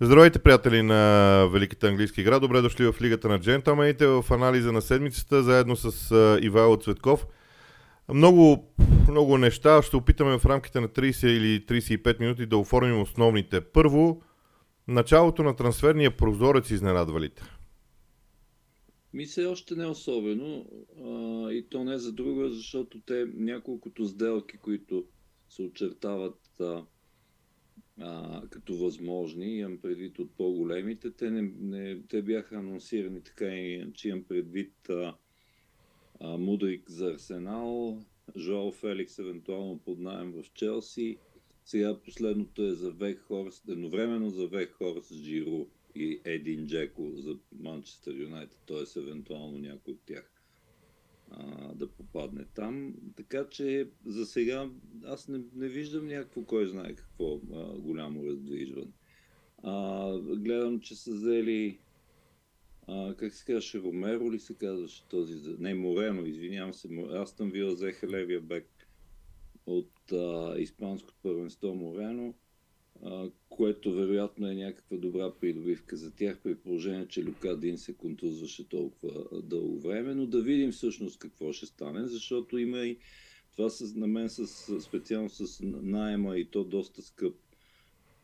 Здравейте, приятели на Великата английска игра. Добре дошли в Лигата на джентълмените в анализа на седмицата, заедно с Ивайло Цветков. Много, много неща. Ще опитаме в рамките на 30 или 35 минути да оформим основните. Първо, началото на трансферния прозорец изненадва ли те? Ми се още не особено. А, и то не за друго, защото те няколкото сделки, които се очертават а, а, като възможни, имам предвид от по-големите, те, не, не, те бяха анонсирани така и че имам предвид а, а, Мудрик за Арсенал, Жоал Феликс евентуално под найем в Челси, сега последното е за Вехорст, едновременно за Вехорст, Джиру и Един Джеко за Манчестър Юнайтед, т.е. евентуално някой от тях а, да попадне там. Така че за сега аз не, не виждам някакво, кой знае какво а, голямо раздвижване. А, гледам, че са взели а, как се казваше, Ромеро ли се казваше този? Не, Морено, извинявам се. Аз съм вил взеха левия бек от а, Испанското първенство Морено което вероятно е някаква добра придобивка за тях, при положение, че Люка Дин се контузваше толкова дълго време, но да видим всъщност какво ще стане, защото има и това с, на мен с, специално с найема и то доста скъп,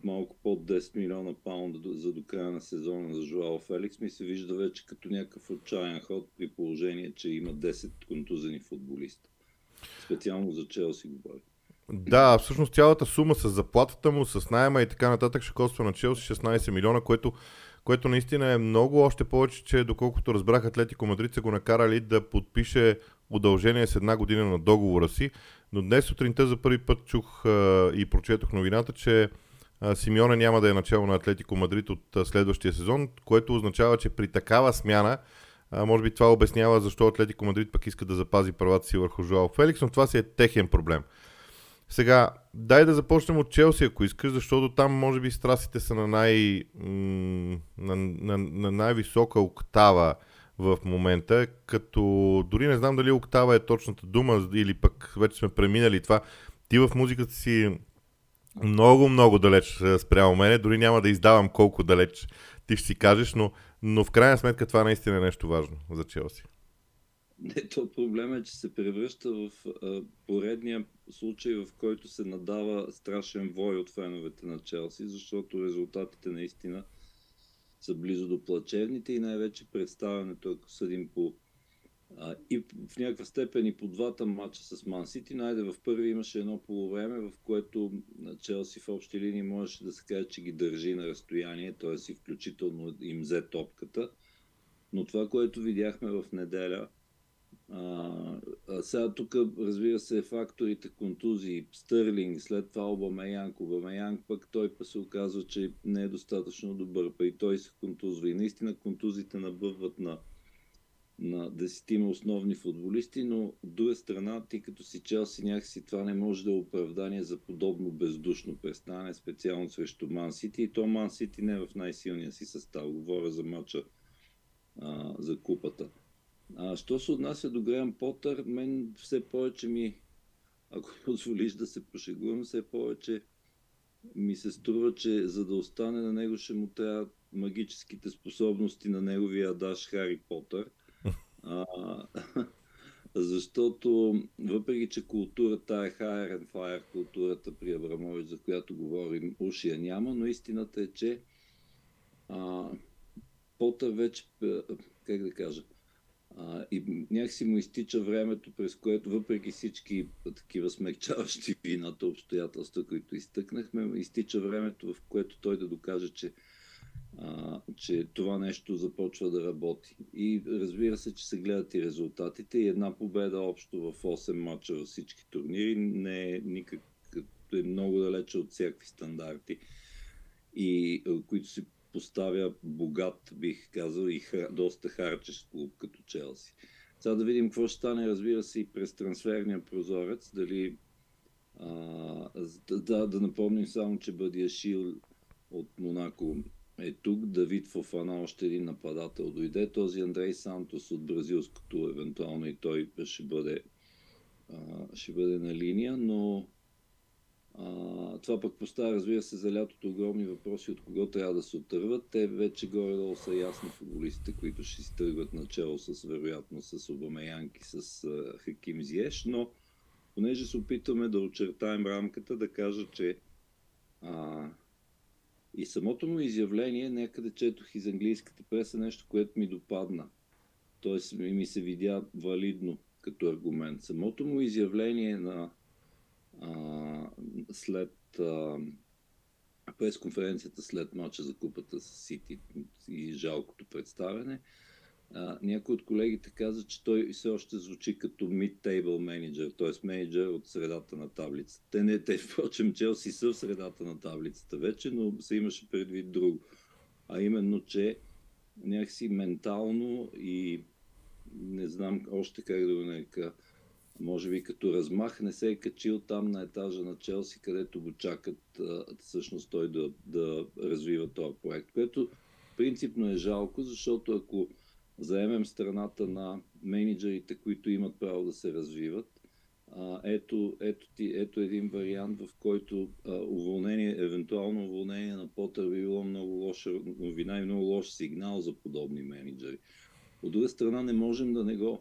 малко под 10 милиона паунда за до края на сезона за Жуал Феликс ми се вижда вече като някакъв отчаян ход при положение, че има 10 контузени футболиста. Специално за Челси говоря. Да, всъщност цялата сума с заплатата му, с найема и така нататък ще коства на Челси 16 милиона, което, което наистина е много, още повече, че доколкото разбрах Атлетико Мадрид са го накарали да подпише удължение с една година на договора си, но днес сутринта за първи път чух а, и прочетох новината, че а, Симеоне няма да е начало на Атлетико Мадрид от а, следващия сезон, което означава, че при такава смяна а, може би това обяснява защо Атлетико Мадрид пък иска да запази правата си върху Жуал Феликс, но това си е техен проблем. Сега, дай да започнем от Челси, ако искаш, защото там може би страстите са на, най, на, на, на най-висока октава в момента, като дори не знам дали октава е точната дума или пък вече сме преминали това. Ти в музиката си много, много далеч спрямо мене, дори няма да издавам колко далеч ти ще си кажеш, но, но в крайна сметка това наистина е нещо важно за Челси. Не, то проблем е, че се превръща в а, поредния случай, в който се надава страшен вой от феновете на Челси, защото резултатите наистина са близо до плачевните и най-вече представянето, ако съдим по а, и в някаква степен и по двата матча с Ман Сити. Найде в първи имаше едно полувреме, в което Челси в общи линии можеше да се каже, че ги държи на разстояние, т.е. и включително им взе топката. Но това, което видяхме в неделя, а, сега тук, разбира се, факторите контузии, Стърлинг, след това Обамеянг, Обамеянг пък той па се оказва, че не е достатъчно добър, па и той се контузва. И наистина контузите набъват на, на десетима основни футболисти, но от друга страна, ти като си Челси някакси това не може да е оправдание за подобно бездушно представяне, специално срещу Ман Сити. И то Ман Сити не е в най-силния си състав. Говоря за матча а, за купата. А, що се отнася до Греъм Потър, мен все повече ми, ако позволиш да се пошегувам, все повече ми се струва, че за да остане на него ще му трябва магическите способности на неговия адаш Хари Потър. А, защото въпреки, че културата е higher and fire, културата при Абрамович, за която говорим, ушия няма, но истината е, че а, Потър вече, как да кажа, а, и някакси му изтича времето, през което, въпреки всички такива смягчаващи вината обстоятелства, които изтъкнахме, изтича времето, в което той да докаже, че, а, че това нещо започва да работи. И разбира се, че се гледат и резултатите. И една победа общо в 8 мача във всички турнири не е никак е много далече от всякакви стандарти, и които си поставя богат, бих казал, и хра, доста харчещ клуб като Челси. Сега да видим какво ще стане, разбира се, и през трансферния прозорец. Дали а, да, да напомним само, че Бъдия Шил от Монако е тук. Давид Фофана, още един нападател, дойде. Този Андрей Сантос от бразилското, евентуално и той ще бъде, а, ще бъде на линия, но А, това пък поставя, разбира се, за лятото огромни въпроси от кого трябва да се отърват. Те вече горе-долу са ясни футболистите, които ще си тръгват начало с, вероятно, с Обамеянки, с а, Хаким Зиеш, но понеже се опитваме да очертаем рамката, да кажа, че а, и самото му изявление, някъде четох из английската преса нещо, което ми допадна. Тоест ми се видя валидно като аргумент. Самото му изявление на а, след а, пресконференцията след мача за купата с Сити и жалкото представяне, а, някой от колегите каза, че той все още звучи като mid-table менеджер, т.е. менеджер от средата на таблицата. Те не, те, впрочем, Челси са в средата на таблицата вече, но се имаше предвид друго. А именно, че някакси ментално и не знам още как да го нарека, може би като размах не се е качил там на етажа на Челси, където го чакат а, всъщност той да, да развива този проект, което принципно е жалко, защото ако заемем страната на менеджерите, които имат право да се развиват, а, ето, ето, ти, ето един вариант, в който а, уволнение, евентуално уволнение на Потър би било много лоша новина и много лош сигнал за подобни менеджери. От друга страна не можем да не го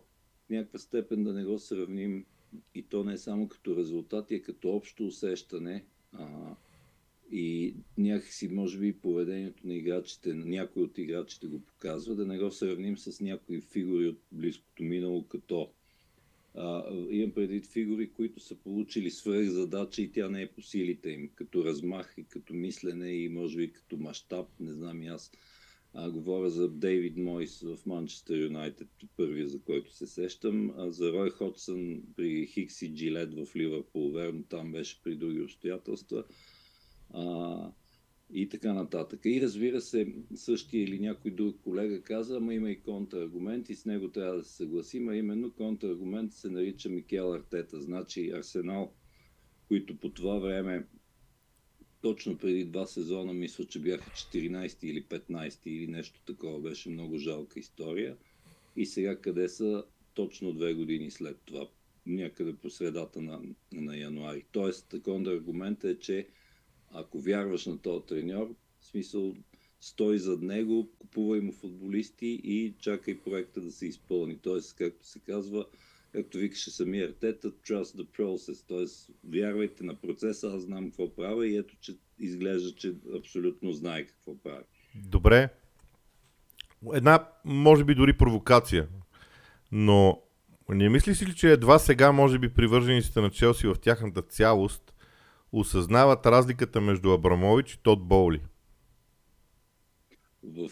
някаква степен да не го сравним и то не е само като резултат, а като общо усещане а, и някакси, може би, поведението на играчите, на някои от играчите го показва, да не го сравним с някои фигури от близкото минало, като а, имам предвид фигури, които са получили свръх задача и тя не е по силите им, като размах и като мислене и може би като мащаб, не знам и аз. А, говоря за Дейвид Мойс в Манчестър Юнайтед, първия, за който се сещам. А, за Рой Ходсън при Хикс и Джилет в Ливърпул. Верно, там беше при други обстоятелства. А, и така нататък. И разбира се, същия или някой друг колега каза, ама има и контраргумент и с него трябва да се съгласим, а именно контраргумент се нарича Микел Артета. Значи Арсенал, които по това време точно преди два сезона, мисля, че бяха 14 или 15 или нещо такова, беше много жалка история. И сега къде са точно две години след това, някъде по средата на, на януари. Тоест, такъв аргумент е, че ако вярваш на този треньор, в смисъл, стой зад него, купувай му футболисти и чакай проекта да се изпълни. Тоест, както се казва, както викаше самия Артета, trust the process, т.е. вярвайте на процеса, аз знам какво правя и ето, че изглежда, че абсолютно знае какво прави. Добре. Една, може би дори провокация, но не мислиш ли, че едва сега, може би, привържениците на Челси в тяхната цялост осъзнават разликата между Абрамович и Тод Боули? В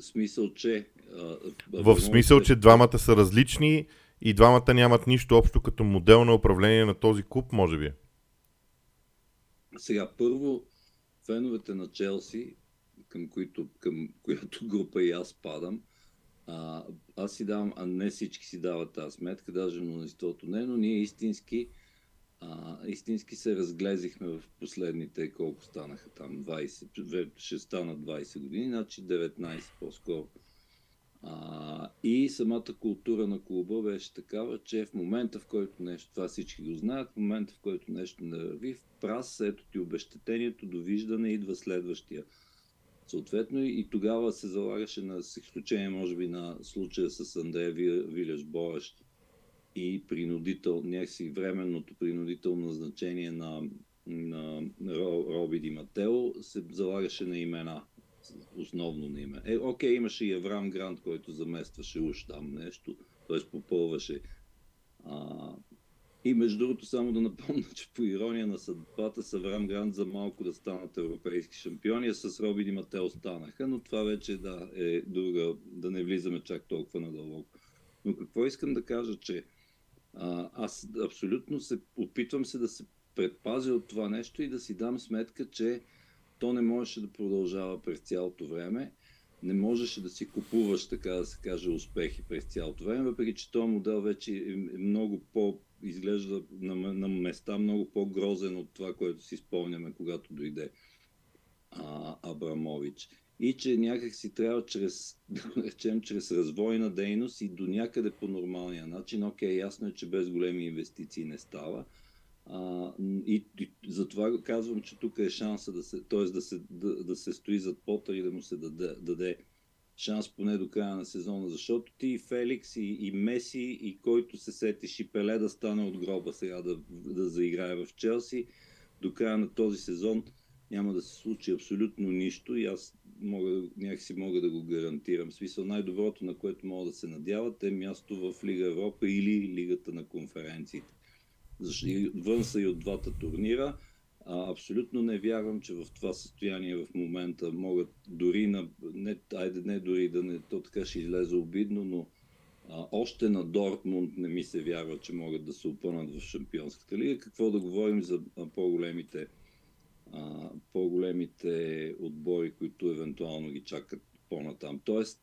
смисъл, че... А, в смисъл, че двамата са различни и двамата нямат нищо общо като модел на управление на този клуб, може би. Сега, първо, феновете на Челси, към, които, към която група и аз падам, а, аз си давам, а не всички си дават тази сметка, даже мнозинството не, но ние истински, а, истински се разглезихме в последните, колко станаха там, 20, ще станат 20 години, значи 19 по-скоро а, и самата култура на клуба беше такава, че в момента, в който нещо, това всички го знаят, в момента, в който нещо не върви, в прас, ето ти обещетението, довиждане, идва следващия. Съответно и тогава се залагаше на, с изключение, може би, на случая с Андрея Виляш Борещ и принудител, някакси временното принудително назначение на, на Роби Ди Матео, се залагаше на имена основно на име. Е, окей, имаше и Аврам Грант, който заместваше уж там нещо, т.е. попълваше. А, и между другото, само да напомня, че по ирония на съдбата с Аврам Грант за малко да станат европейски шампиони, а с Робин и Матео останаха, но това вече да, е друга, да не влизаме чак толкова надълбоко. Но какво искам да кажа, че а, аз абсолютно се опитвам се да се предпазя от това нещо и да си дам сметка, че то не можеше да продължава през цялото време. Не можеше да си купуваш, така да се каже, успехи през цялото време, въпреки че този модел вече е много по изглежда на, на места много по-грозен от това, което си спомняме, когато дойде а, Абрамович. И че някак си трябва чрез, да речем, чрез развойна дейност и до някъде по нормалния начин. Окей, ясно е, че без големи инвестиции не става, А, и, и затова казвам, че тук е шанса да се, т.е. Да се, да, да се стои зад пота и да му се даде, даде шанс поне до края на сезона, защото ти и Феликс, и, и Меси, и който се сетиш и Пеле да стане от гроба сега да, да заиграе в Челси, до края на този сезон няма да се случи абсолютно нищо и аз мога, някакси мога да го гарантирам. В смисъл най-доброто, на което мога да се надяват е място в Лига Европа или Лигата на конференциите. Вън са и от двата турнира. А, абсолютно не вярвам, че в това състояние в момента могат дори на... Не, айде не дори да не... То така ще излезе обидно, но а, още на Дортмунд не ми се вярва, че могат да се опънат в Шампионската лига. Какво да говорим за по-големите а, по-големите отбори, които евентуално ги чакат по-натам. Тоест,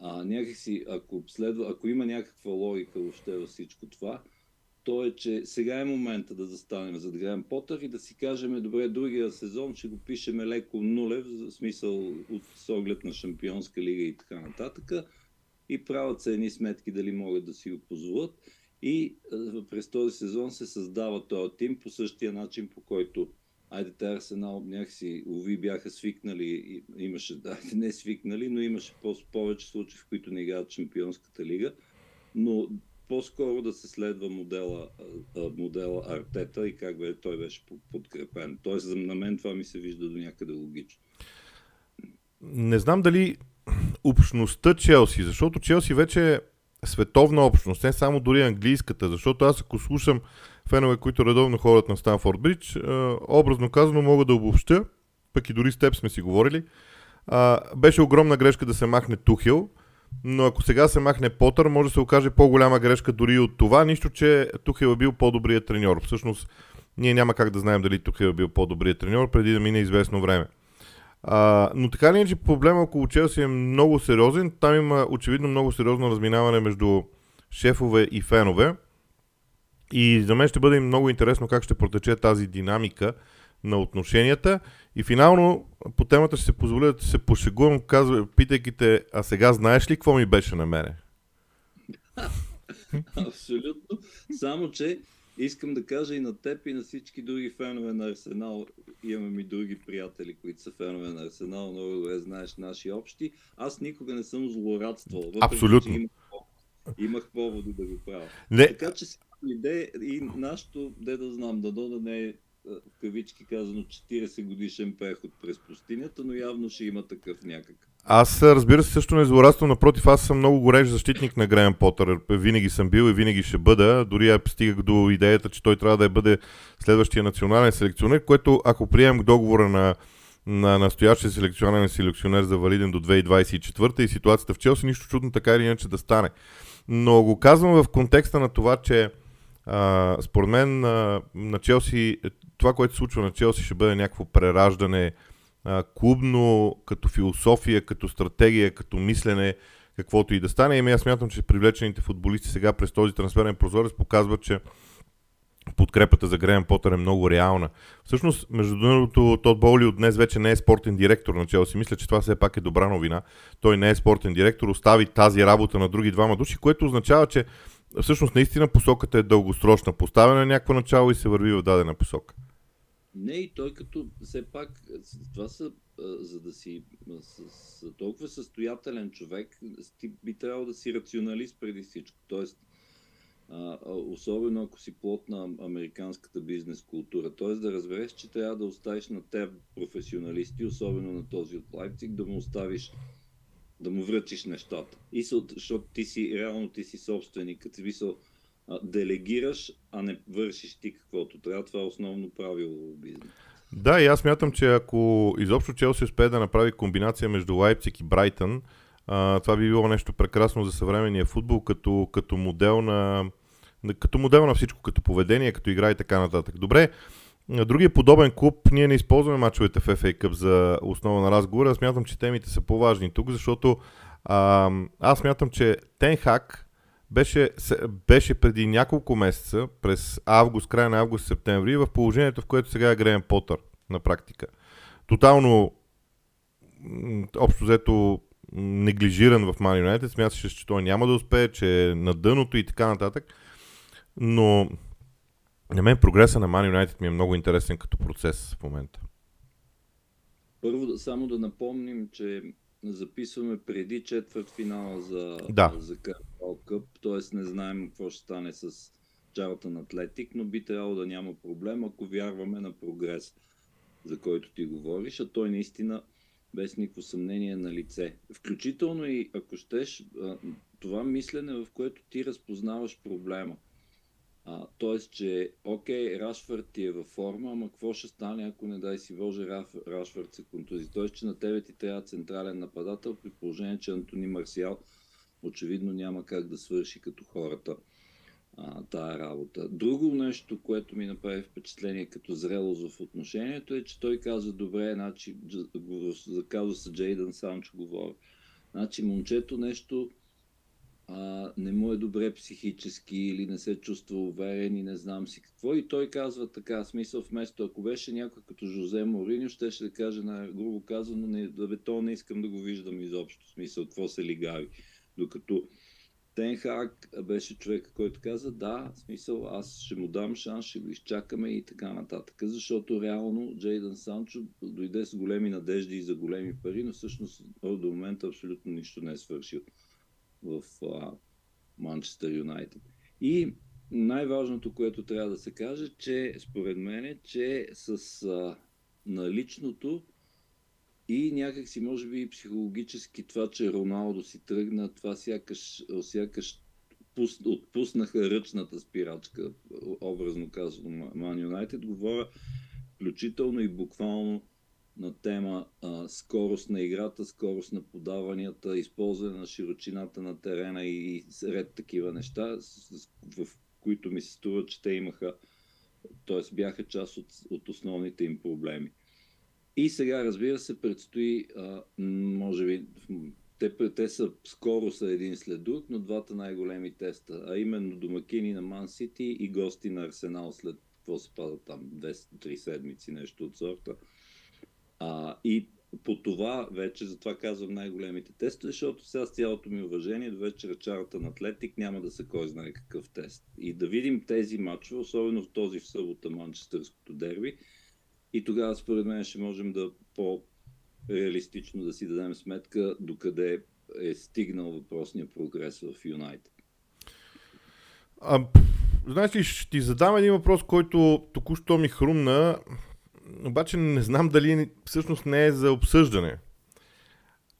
а, някакси, ако, следва, ако има някаква логика въобще във всичко това, то е, че сега е момента да застанем зад Грем Потър и да си кажем, добре, другия сезон ще го пишеме леко нулев, в смисъл от с оглед на Шампионска лига и така нататък. И правят се едни сметки дали могат да си го позволят. И през този сезон се създава този тим по същия начин, по който айде те Арсенал някакси, уви, бяха свикнали, имаше, айде не свикнали, но имаше повече случаи, в които не играят Шампионската лига, но по-скоро да се следва модела, модела Артета и как бе, той беше подкрепен. Тоест, на мен това ми се вижда до някъде логично. Не знам дали общността Челси, защото Челси вече е световна общност, не само дори английската, защото аз ако слушам фенове, които редовно ходят на Станфорд Бридж, образно казано мога да обобща, пък и дори с теб сме си говорили, беше огромна грешка да се махне Тухил, но ако сега се махне Потър, може да се окаже по-голяма грешка дори от това, нищо, че Тухил е бил по-добрият треньор. Всъщност, ние няма как да знаем дали Тухил е бил по-добрият треньор, преди да мине известно време. А, но така ли е, че проблема около Челси е много сериозен. Там има очевидно много сериозно разминаване между шефове и фенове. И за мен ще бъде много интересно как ще протече тази динамика на отношенията. И финално по темата ще се позволя да се пошегувам, казва, питайки те, а сега знаеш ли какво ми беше на мене? Абсолютно. Само, че искам да кажа и на теб и на всички други фенове на Арсенал. Имаме и други приятели, които са фенове на Арсенал. Много добре знаеш наши общи. Аз никога не съм злорадствал. Абсолютно. Имах, имах поводи да го правя. Не. Така че идея и нашото, де да знам, да да не е в кавички казано 40 годишен преход през пустинята, но явно ще има такъв някакъв. Аз, разбира се, също не злорадствам, напротив, аз съм много горещ защитник на Греем Потър. Винаги съм бил и винаги ще бъда. Дори я стигах до идеята, че той трябва да бъде следващия национален селекционер, което ако приемем договора на, на настоящия селекционен селекционер за валиден до 2024 и ситуацията в Челси, нищо чудно така или иначе да стане. Но го казвам в контекста на това, че а, според мен а, на Челси, това, което се случва на Челси ще бъде някакво прераждане а, клубно, като философия, като стратегия, като мислене, каквото и да стане. И ами аз смятам, че привлечените футболисти сега през този трансферен прозорец показват, че подкрепата за Греем Потър е много реална. Всъщност, между другото, Тод Боули от днес вече не е спортен директор на Челси. Мисля, че това все пак е добра новина. Той не е спортен директор, остави тази работа на други двама души, което означава, че всъщност наистина посоката е дългосрочна. Поставена е някакво начало и се върви в дадена посока. Не, и той като все пак, това са, за да си с, толкова състоятелен човек, ти би трябвало да си рационалист преди всичко. Тоест, особено ако си плод на американската бизнес култура. Тоест да разбереш, че трябва да оставиш на теб професионалисти, особено на този от Лайпциг, да му оставиш да му връчиш нещата. И защото ти си, реално ти си собственик, като смисъл, делегираш, а не вършиш ти каквото трябва. Това е основно правило в бизнес. Да, и аз мятам, че ако изобщо Челси успее да направи комбинация между Лайпциг и Брайтън, това би било нещо прекрасно за съвременния футбол, като, като модел на като модел на всичко, като поведение, като игра и така нататък. Добре, Другия подобен клуб, ние не използваме мачовете в FA Cup за основа на разговора. Аз смятам, че темите са по-важни тук, защото а, аз смятам, че Тенхак беше, беше преди няколко месеца, през август, края на август-септември, в положението, в което сега е Греем Потър на практика. Тотално общо взето неглижиран в Man United, смяташе, че той няма да успее, че е на дъното и така нататък. Но На мен прогреса на Man United ми е много интересен като процес в момента. Първо, само да напомним, че записваме преди четвърт финала за, да. за Карпал Къп, т.е. не знаем какво ще стане с Чарлтън Атлетик, но би трябвало да няма проблем, ако вярваме на прогрес, за който ти говориш, а той наистина без никакво съмнение е на лице. Включително и ако щеш, това мислене, в което ти разпознаваш проблема. А, тоест, че окей, Рашфърд ти е във форма, ама какво ще стане, ако не дай си Боже Рашфърд се контузи? Тоест, че на тебе ти трябва централен нападател, при положение, че Антони Марсиал очевидно няма как да свърши като хората а, тая работа. Друго нещо, което ми направи впечатление като зрелост в отношението е, че той каза, добре, значи, за казуса Джейдън Санчо говоря. Значи, момчето нещо а, не му е добре психически или не се чувства уверен и не знам си какво. И той казва така, смисъл вместо ако беше някой като Жозе Мориньо, ще да каже, на, грубо казано, не, да то не искам да го виждам изобщо. Смисъл, какво се лигави. Докато Тенхак беше човек, който каза, да, смисъл, аз ще му дам шанс, ще го изчакаме и така нататък. Защото реално Джейдън Санчо дойде с големи надежди и за големи пари, но всъщност до момента абсолютно нищо не е свършил в Манчестър Юнайтед. И най-важното, което трябва да се каже, че според мен е, че с а, наличното и някакси, може би, психологически това, че Роналдо си тръгна, това сякаш, сякаш пус, отпуснаха ръчната спирачка, образно казано Ман Юнайтед. Говоря включително и буквално на тема а, скорост на играта, скорост на подаванията, използване на широчината на терена и, ред такива неща, в които ми се струва, че те имаха, т.е. бяха част от, от основните им проблеми. И сега, разбира се, предстои, а, може би, те, те са скоро са един след друг, но двата най-големи теста, а именно домакини на Ман Сити и гости на Арсенал след какво се пада там, 2-3 седмици, нещо от сорта. А, и по това вече, затова казвам най-големите тестове, защото сега с цялото ми уважение до вечера чарата на Атлетик няма да са кой знае какъв тест. И да видим тези матчове, особено в този в събота Манчестърското дерби, и тогава според мен ще можем да по-реалистично да си дадем сметка докъде е стигнал въпросния прогрес в Юнайтед. Знаеш ли, ще ти задам един въпрос, който току-що ми хрумна обаче не знам дали всъщност не е за обсъждане.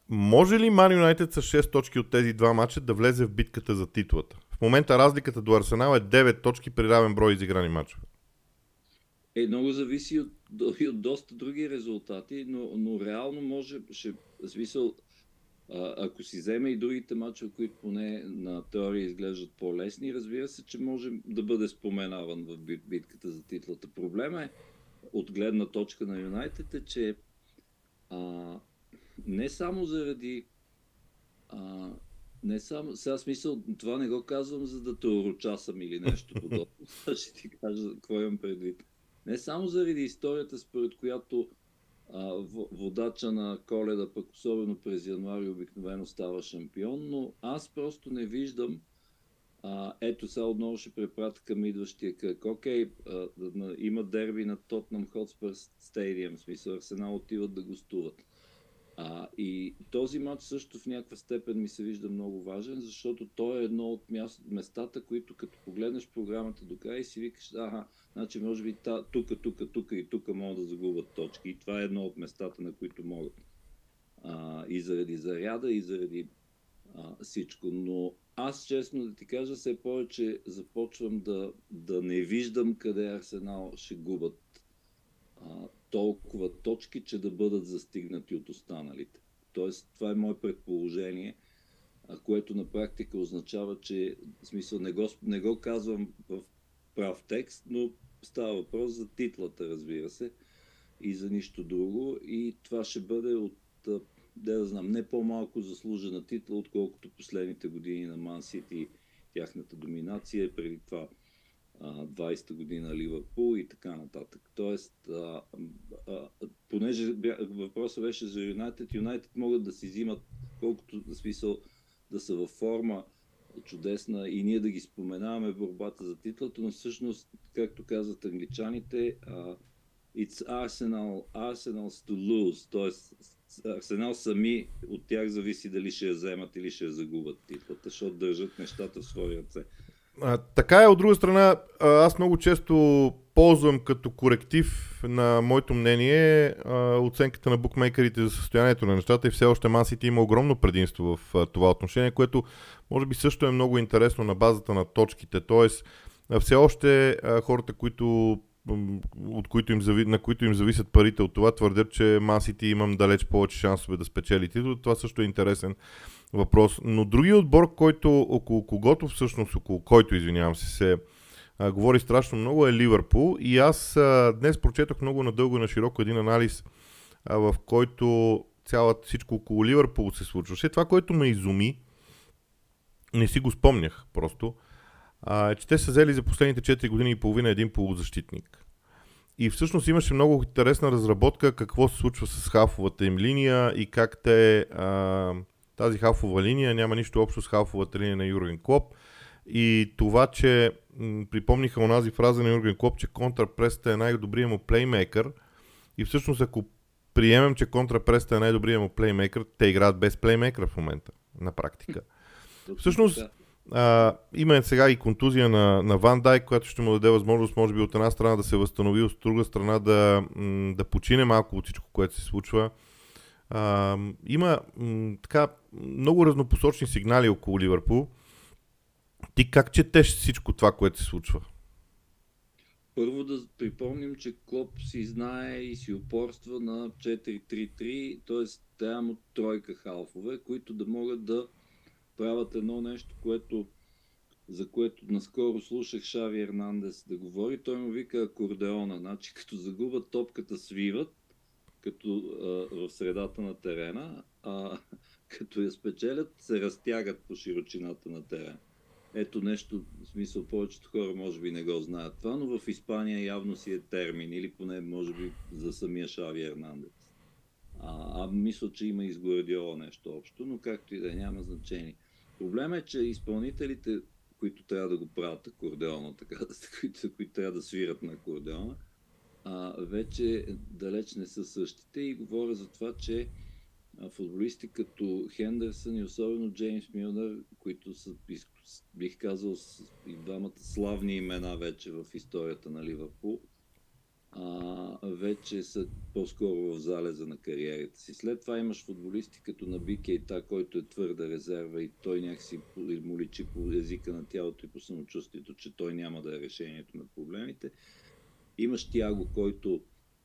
Може ли Ман Юнайтед с 6 точки от тези два матча да влезе в битката за титлата? В момента разликата до Арсенал е 9 точки при равен брой изиграни матчове. Е, много зависи от, от доста други резултати, но, но реално може, ще, смисъл, ако си вземе и другите матчове, които поне на теория изглеждат по-лесни, разбира се, че може да бъде споменаван в битката за титлата. Проблема е, от гледна точка на Юнайтед е, че а, не само заради а, не само, сега смисъл, това не го казвам за да те урочасам или нещо подобно. Ще ти кажа какво имам предвид. Не само заради историята, според която а, водача на коледа, пък особено през януари, обикновено става шампион, но аз просто не виждам а, ето сега отново ще препратя към идващия кръг. Окей, а, има дерби на Тотнам Хотспър стадиум, в смисъл Арсенал отиват да гостуват. А, и този матч също в някаква степен ми се вижда много важен, защото той е едно от място, местата, които като погледнеш програмата до края и си викаш, ага, значи може би тук, тук, тук и тук могат да загубят точки. И това е едно от местата, на които могат. А, и заради заряда, и заради а, всичко. Но аз, честно да ти кажа, все повече започвам да, да не виждам къде Арсенал ще губят а, толкова точки, че да бъдат застигнати от останалите. Тоест, това е мое предположение, а, което на практика означава, че в смисъл не го, не го казвам в прав текст, но става въпрос за титлата, разбира се, и за нищо друго. И това ще бъде от да, да знам, не по-малко заслужена титла, отколкото последните години на Ман Сити, тяхната доминация, преди това 20-та година Ливърпул и така нататък. Тоест, а, а, понеже въпросът беше за Юнайтед, Юнайтед могат да си взимат колкото да смисъл да са във форма чудесна и ние да ги споменаваме в борбата за титлата, но всъщност, както казват англичаните, uh, it's Arsenal, Arsenal's to lose, т.е. Арсенал сами от тях зависи дали ще я вземат или ще я загубят титлата, защото държат нещата в свои ръце. А, така е, от друга страна, аз много често ползвам като коректив на моето мнение а, оценката на букмейкерите за състоянието на нещата и все още Мансити има огромно предимство в а, това отношение, което може би също е много интересно на базата на точките. Тоест, все още хората, които от които им зави, на които им зависят парите от това, твърдят, че Мансити имам далеч повече шансове да спечели титул. Това също е интересен въпрос. Но другият отбор, който около когото всъщност, около който, извинявам се, се а, говори страшно много е Ливърпул. И аз а, днес прочетох много надълго и на широко един анализ, а, в който цялата всичко около Ливърпул се случваше. Това, което ме изуми, не си го спомнях просто, а, е, че те са взели за последните 4 години и половина един полузащитник. И всъщност имаше много интересна разработка какво се случва с хафовата им линия и как те а, тази хафова линия няма нищо общо с хафовата линия на Юрген Клоп. И това, че м, припомниха онази фраза на Юрген Клоп, че контрапреста е най-добрият му плеймейкър. И всъщност ако приемем, че контрапреста е най-добрият му плеймейкър, те играят без плеймейкър в момента, на практика. Всъщност, а, има сега и контузия на, на Ван Дайк, която ще му даде възможност, може би, от една страна да се възстанови, от друга страна да, да почине малко от всичко, което се случва. А, има така много разнопосочни сигнали около Ливърпул. Ти как четеш всичко това, което се случва? Първо да припомним, че Клоп си знае и си упорства на 4-3-3, т.е. трябва му тройка халфове, които да могат да правят едно нещо, което, за което наскоро слушах Шави Ернандес да говори. Той му вика акордеона. Значи като загубят топката свиват, като а, в средата на терена, а като я спечелят, се разтягат по широчината на терена. Ето нещо, в смисъл повечето хора може би не го знаят това, но в Испания явно си е термин, или поне може би за самия Шави Ернандес. А, а мисля, че има и нещо общо, но както и да е, няма значение. Проблема е, че изпълнителите, които трябва да го правят акордеона, така, които, които трябва да свират на акордеона, а, вече далеч не са същите. И говоря за това, че футболисти като Хендерсън и особено Джеймс Милнер, които са, бих казал, и двамата славни имена вече в историята на Ливърпул, а, вече са по-скоро в залеза на кариерата си. След това имаш футболисти като на Бикейта, който е твърда резерва и той някакси му личи по езика на тялото и по самочувствието, че той няма да е решението на проблемите. Имаш Тяго, който,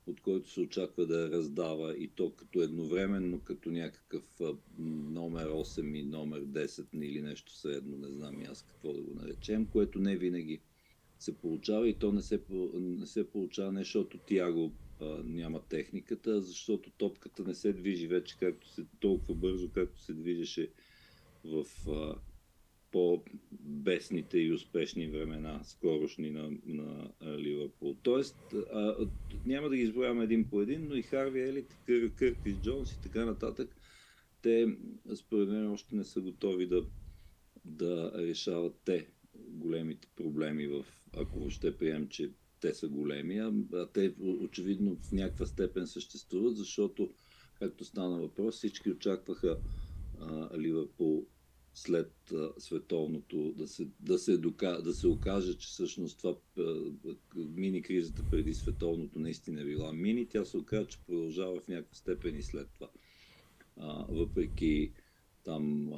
от който се очаква да раздава и то като едновременно, като някакъв номер 8 и номер 10 или нещо средно, не знам и аз какво да го наречем, което не винаги се получава и то не се, не се получава не защото Тяго а, няма техниката, а защото топката не се движи вече както се, толкова бързо, както се движеше в а, по-бесните и успешни времена, скорошни на, на Ливърпул. Тоест, а, няма да ги изброяваме един по един, но и Харви Елит, Кър, Къртис Джонс и така нататък, те според мен още не са готови да, да решават те големите проблеми в ако въобще приемем, че те са големи, а, те очевидно в някаква степен съществуват, защото, както стана въпрос, всички очакваха а, Ливърпул след а, световното да се, да, се дока, да се окаже, че всъщност това мини кризата преди световното наистина е била мини, тя се оказа, че продължава в някаква степен и след това. А, въпреки там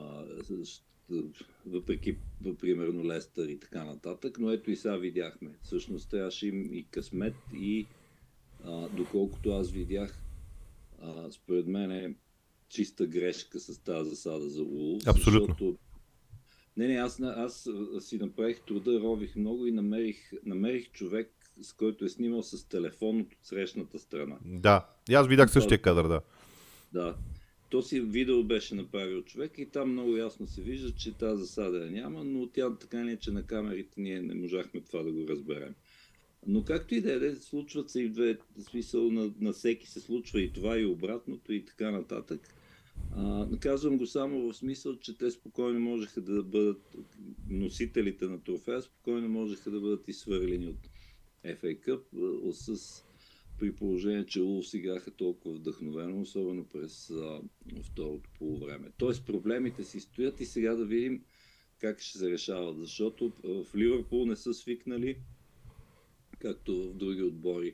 въпреки, примерно, Лестър и така нататък, но ето и сега видяхме. Всъщност трябваше им и късмет и а, доколкото аз видях, а, според мен е чиста грешка с тази засада за Улу. Абсолютно. Защото... Не, не, аз, аз си направих труда, рових много и намерих, намерих човек, с който е снимал с телефон от срещната страна. Да, и аз видях същия кадър, да. Да, то си видео беше направил човек и там много ясно се вижда, че тази засада я няма, но тя така не, че на камерите ние не можахме това да го разберем. Но както и да е, случват се и две смисъл на, на всеки се случва и това и обратното и така нататък. А, казвам го само в смисъл, че те спокойно можеха да бъдат носителите на трофея, спокойно можеха да бъдат изсвърлени от FA Cup с при положение, че Улс играха толкова вдъхновено, особено през а, второто полувреме. Тоест проблемите си стоят и сега да видим как ще се решават, защото в Ливърпул не са свикнали, както в други отбори,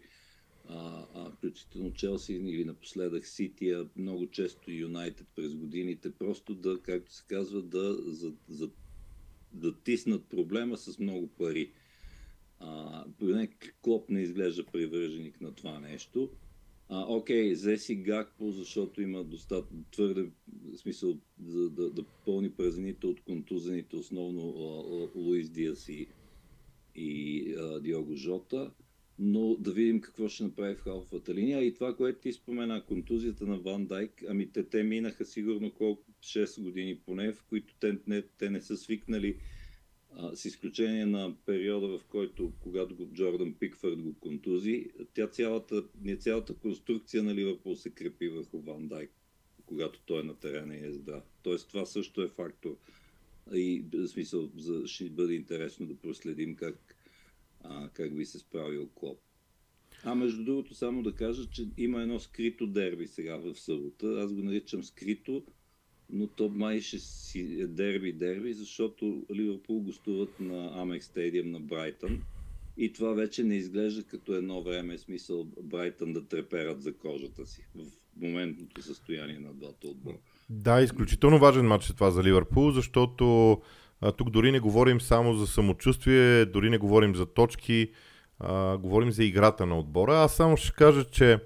а, а, включително Челси или напоследък Сити, а много често Юнайтед през годините, просто да, както се казва, да, за, за, да тиснат проблема с много пари. А, поне Клоп не изглежда привърженик на това нещо. А, окей, взе си Гакпо, защото има достатъчно твърде смисъл за да, да пълни празнините от контузените, основно Луис Диас и, и а, Диого Жота. Но да видим какво ще направи в халфата линия. И това, което ти спомена, контузията на Ван Дайк, ами те, те минаха сигурно колко 6 години поне, в които те не, те не са свикнали с изключение на периода, в който, когато го Джордан Пикфърд го контузи, тя цялата, не цялата конструкция на Ливърпул се крепи върху Ван Дайк, когато той е на терена и е здрав. Тоест това също е фактор. И в смисъл, за, ще бъде интересно да проследим как, а, как би се справил Клоп. А между другото, само да кажа, че има едно скрито дерби сега в събота. Аз го наричам скрито, но то май ще си дерби-дерби, защото Ливърпул гостуват на Амек Стадиум на Брайтън. И това вече не изглежда като едно време, смисъл Брайтън да треперат за кожата си в моментното състояние на двата отбора. Да, изключително важен матч е това за Ливърпул, защото а, тук дори не говорим само за самочувствие, дори не говорим за точки, а, говорим за играта на отбора. Аз само ще кажа, че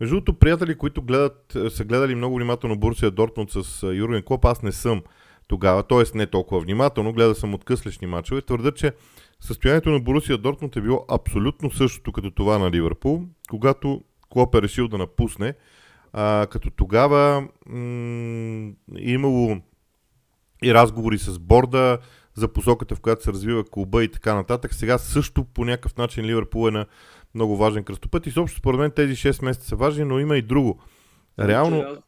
между другото, приятели, които гледат, е, са гледали много внимателно Бурсия Дортмунд с е, Юрген Клоп, аз не съм тогава, т.е. не толкова внимателно, гледа съм откъслешни мачове, твърда, че състоянието на Борусия Дортмунд е било абсолютно същото като това на Ливърпул, когато Клоп е решил да напусне, а, като тогава м- имало и разговори с борда за посоката, в която се развива клуба и така нататък. Сега също по някакъв начин Ливърпул е на много важен кръстопът. И съобщо според мен тези 6 месеца са важни, но има и друго. Реално... Раз,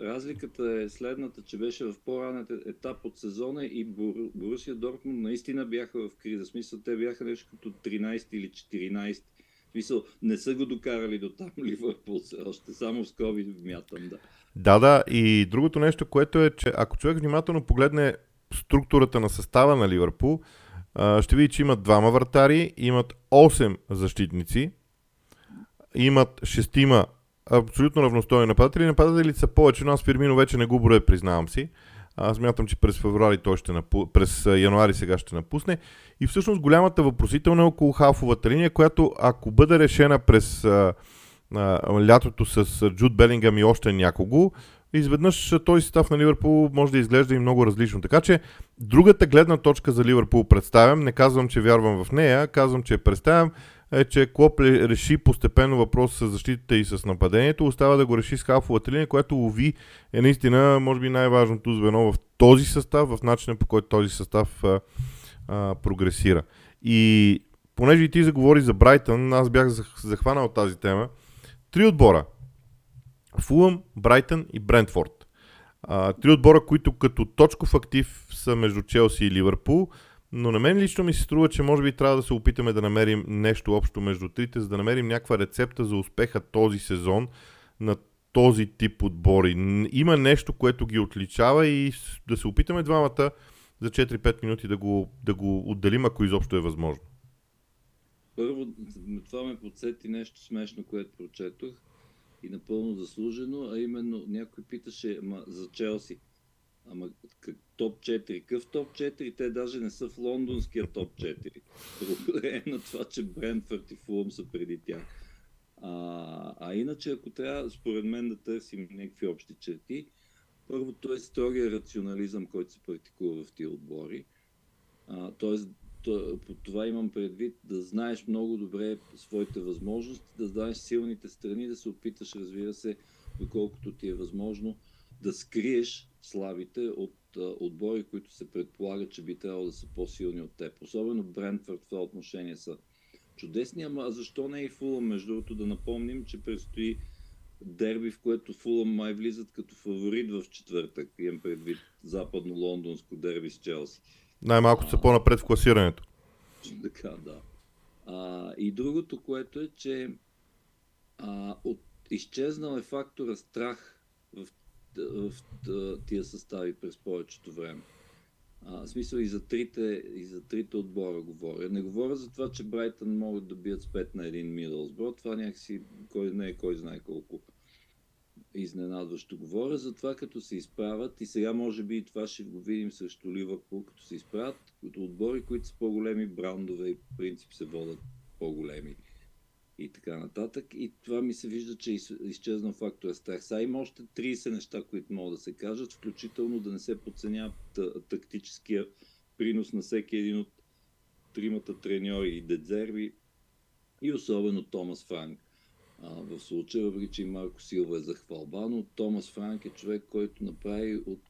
разликата е следната, че беше в по-ранен етап от сезона и Борусия Дортмунд наистина бяха в криза. В смисъл, те бяха нещо като 13 или 14. В смисъл, не са го докарали до там Ливърпул все още, само с COVID вмятам, да. Да, да, и другото нещо, което е, че ако човек внимателно погледне структурата на състава на Ливърпул, ще види, че имат двама вратари, имат 8 защитници, имат шестима абсолютно равностойни нападатели. Нападателите са повече, но аз Фирмино вече не го броя, признавам си. Аз мятам, че през февруари той ще напу... през януари сега ще напусне. И всъщност голямата въпросителна е около халфовата линия, която ако бъде решена през а, а, лятото с Джуд Белингъм и още някого, изведнъж този състав на Ливърпул може да изглежда и много различно. Така че другата гледна точка за Ливърпул представям, не казвам, че вярвам в нея, казвам, че я представям, е, че Клоп реши постепенно въпрос с защитата и с нападението, остава да го реши с халфовата линия, която лови е наистина, може би, най-важното звено в този състав, в начина по който този състав а, а, прогресира. И понеже и ти заговори за Брайтън, аз бях захванал тази тема. Три отбора Фулъм, Брайтън и Брентфорд. А, три отбора, които като точков актив са между Челси и Ливърпул, но на мен лично ми се струва, че може би трябва да се опитаме да намерим нещо общо между трите, за да намерим някаква рецепта за успеха този сезон на този тип отбори. Има нещо, което ги отличава и да се опитаме двамата за 4-5 минути да го, да го отделим, ако изобщо е възможно. Първо, това ме подсети нещо смешно, което прочетох и напълно заслужено, а именно някой питаше ама, за Челси. Ама как, топ 4. Какъв топ 4? Те даже не са в лондонския топ 4. Благодарение на това, че Брентфорд и Фулъм са преди тях. А, а иначе, ако трябва, според мен, да търсим някакви общи черти, първото е строгия рационализъм, който се практикува в тия отбори. тоест, по това имам предвид да знаеш много добре своите възможности, да знаеш силните страни, да се опиташ, разбира се, доколкото ти е възможно, да скриеш слабите от отбори, които се предполага, че би трябвало да са по-силни от теб. Особено Брентфорд в това отношение са чудесни, ама защо не и Фулъм? Между другото да напомним, че предстои дерби, в което Фулъм май влизат като фаворит в четвъртък. Имам предвид западно-лондонско дерби с Челси. Най-малко са по-напред в класирането. Така, да. А, и другото, което е, че а, от, изчезнал е фактора страх в, в, в тия състави през повечето време. А, в смисъл и за, трите, и за трите отбора говоря. Не говоря за това, че Брайтън могат да бият с 5 на един Мидълсбро. Това някакси кой, не е кой знае колко изненадващо. Говоря за това, като се изправят и сега може би и това ще го видим срещу Ливърпул, като се изправят като отбори, които са по-големи брандове и по принцип се водят по-големи и така нататък. И това ми се вижда, че изчезна фактора страх. Сега има още 30 неща, които могат да се кажат, включително да не се подценява тактическия принос на всеки един от тримата треньори и Дедзерви и особено Томас Франк. В случая, въпреки че Марко Силва е захвалба, но Томас Франк е човек, който направи от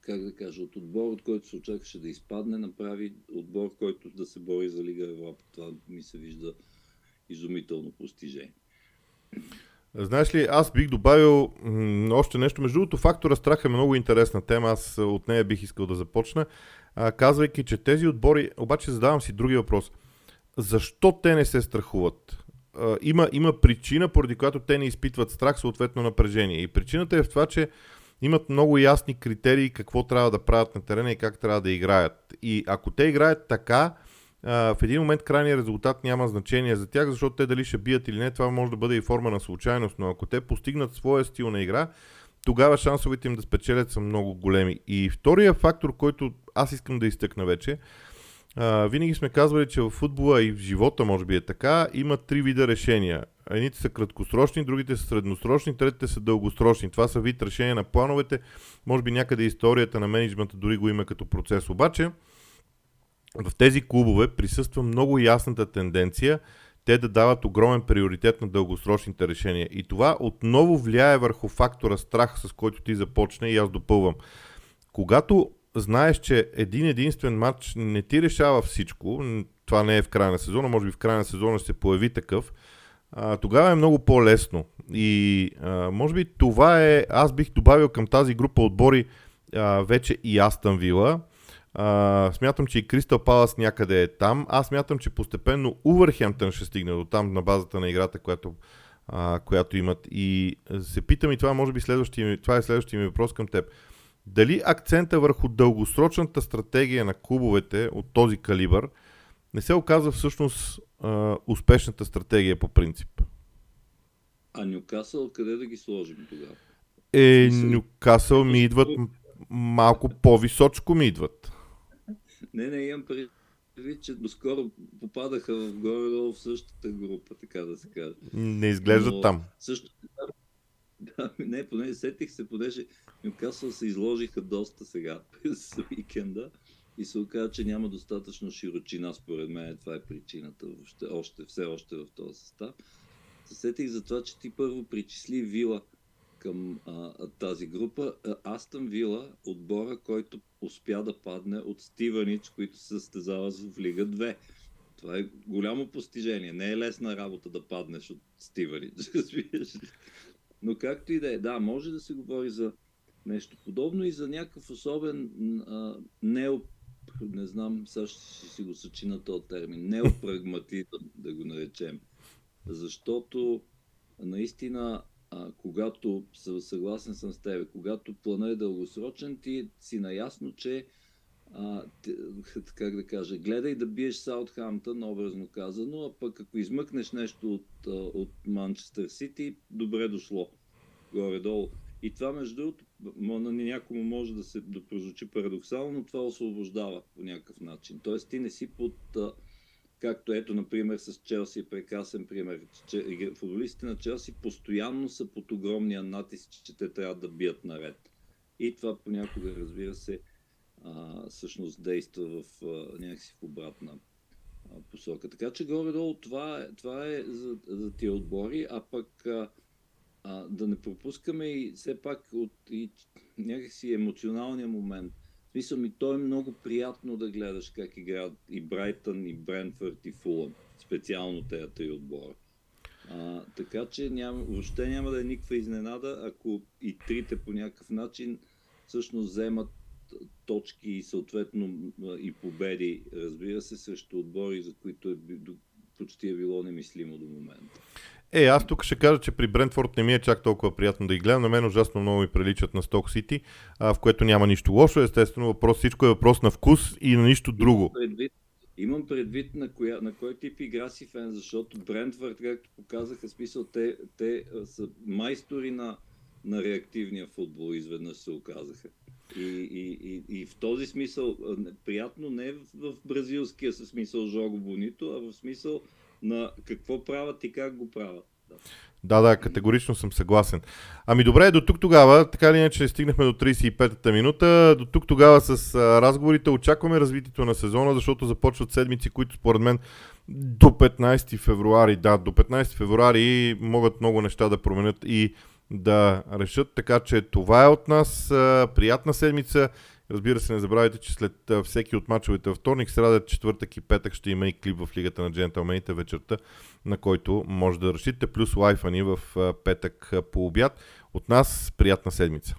как да кажа, от отбор, от който се очакваше да изпадне, направи отбор, който да се бори за Лига Европа. Това ми се вижда изумително постижение. Знаеш ли, аз бих добавил м- още нещо. Между другото, фактора страх е много интересна тема. Аз от нея бих искал да започна. А, казвайки, че тези отбори, обаче задавам си други въпрос. Защо те не се страхуват? Има, има причина, поради която те не изпитват страх, съответно напрежение. И причината е в това, че имат много ясни критерии какво трябва да правят на терена и как трябва да играят. И ако те играят така, в един момент крайният резултат няма значение за тях, защото те дали ще бият или не, това може да бъде и форма на случайност, но ако те постигнат своя стил на игра, тогава шансовете им да спечелят са много големи. И втория фактор, който аз искам да изтъкна вече, винаги сме казвали, че в футбола и в живота може би е така, има три вида решения. Едните са краткосрочни, другите са средносрочни, третите са дългосрочни. Това са вид решения на плановете. Може би някъде историята на менеджмента дори го има като процес. Обаче, в тези клубове присъства много ясната тенденция те да дават огромен приоритет на дългосрочните решения. И това отново влияе върху фактора страх, с който ти започне и аз допълвам. Когато знаеш, че един единствен матч не ти решава всичко, това не е в края на сезона, може би в края на сезона ще се появи такъв, а, тогава е много по-лесно. И а, може би това е, аз бих добавил към тази група отбори а, вече и Астън Вила, смятам, че и Кристал Палас някъде е там. Аз смятам, че постепенно Увърхемптън ще стигне до там на базата на играта, която, а, която имат. И се питам и това може би следващия, това е следващия ми въпрос към теб. Дали акцента върху дългосрочната стратегия на клубовете от този калибър не се оказва всъщност а, успешната стратегия по принцип? А Нюкасъл къде да ги сложим тогава? Е, Нюкасъл ми идват малко по-височко ми идват. Не, не, имам предвид, че доскоро попадаха в горе в същата група, така да се каже. Не изглеждат Но, там. Също да, не, поне сетих се, понеже Нюкасъл се изложиха доста сега през уикенда и се оказа, че няма достатъчно широчина, според мен това е причината, въобще, още, все още в този състав. Се сетих за това, че ти първо причисли Вила към а, тази група. Астън Вила, отбора, който успя да падне от Стиванич, които се състезава в Лига 2. Това е голямо постижение. Не е лесна работа да паднеш от Стиванич. Но както и да е, да, може да се говори за нещо подобно и за някакъв особен а, нео, не знам, сега ще си го съчина този термин, неопрагматизъм, да го наречем. Защото наистина а, когато съгласен съм с теб, когато плана е дългосрочен, ти си наясно, че а, как да кажа, гледай да биеш Саутхамптън, образно казано, а пък ако измъкнеш нещо от, от Манчестър Сити, добре дошло. Горе-долу. И това, между другото, на някому може да се да парадоксално, но това освобождава по някакъв начин. Тоест ти не си под Както ето, например, с Челси е прекрасен пример. Че футболистите на Челси постоянно са под огромния натиск, че те трябва да бият наред. И това понякога, разбира се, а, всъщност действа в а, някакси в обратна а, посока. Така че горе-долу това, е, това е за, за тия отбори, а пък а, а, да не пропускаме и все пак от и някакси емоционалния момент – смисъл ми, то е много приятно да гледаш как играят и Брайтън, и Брентфорд, и Фулъм. Специално тези три отбора. А, така че няма, въобще няма да е никаква изненада, ако и трите по някакъв начин всъщност вземат точки и съответно и победи, разбира се, срещу отбори, за които е, почти е било немислимо до момента. Е, аз тук ще кажа, че при Брентфорд не ми е чак толкова приятно да ги гледам. На мен ужасно много ми приличат на Сток Сити, в което няма нищо лошо. Естествено, въпрос, всичко е въпрос на вкус и на нищо друго. Предвид, Имам предвид на, коя, на кой тип игра си фен, защото Брентфорд, както показаха, смисъл, те, те са майстори на, на реактивния футбол, изведнъж се оказаха. И, и, и, и в този смисъл, приятно не в, в бразилския смисъл Жого Бонито, а в смисъл на какво правят и как го правят. Да. Да, категорично съм съгласен. Ами добре, до тук тогава, така или иначе стигнахме до 35-та минута, до тук тогава с разговорите очакваме развитието на сезона, защото започват седмици, които според мен до 15 февруари, да, до 15 февруари могат много неща да променят и да решат, така че това е от нас. Приятна седмица. Разбира се, не забравяйте, че след всеки от мачовете вторник, сряда, четвъртък и петък ще има и клип в Лигата на джентълмените вечерта, на който може да решите, плюс лайфа ни в петък по обяд. От нас приятна седмица!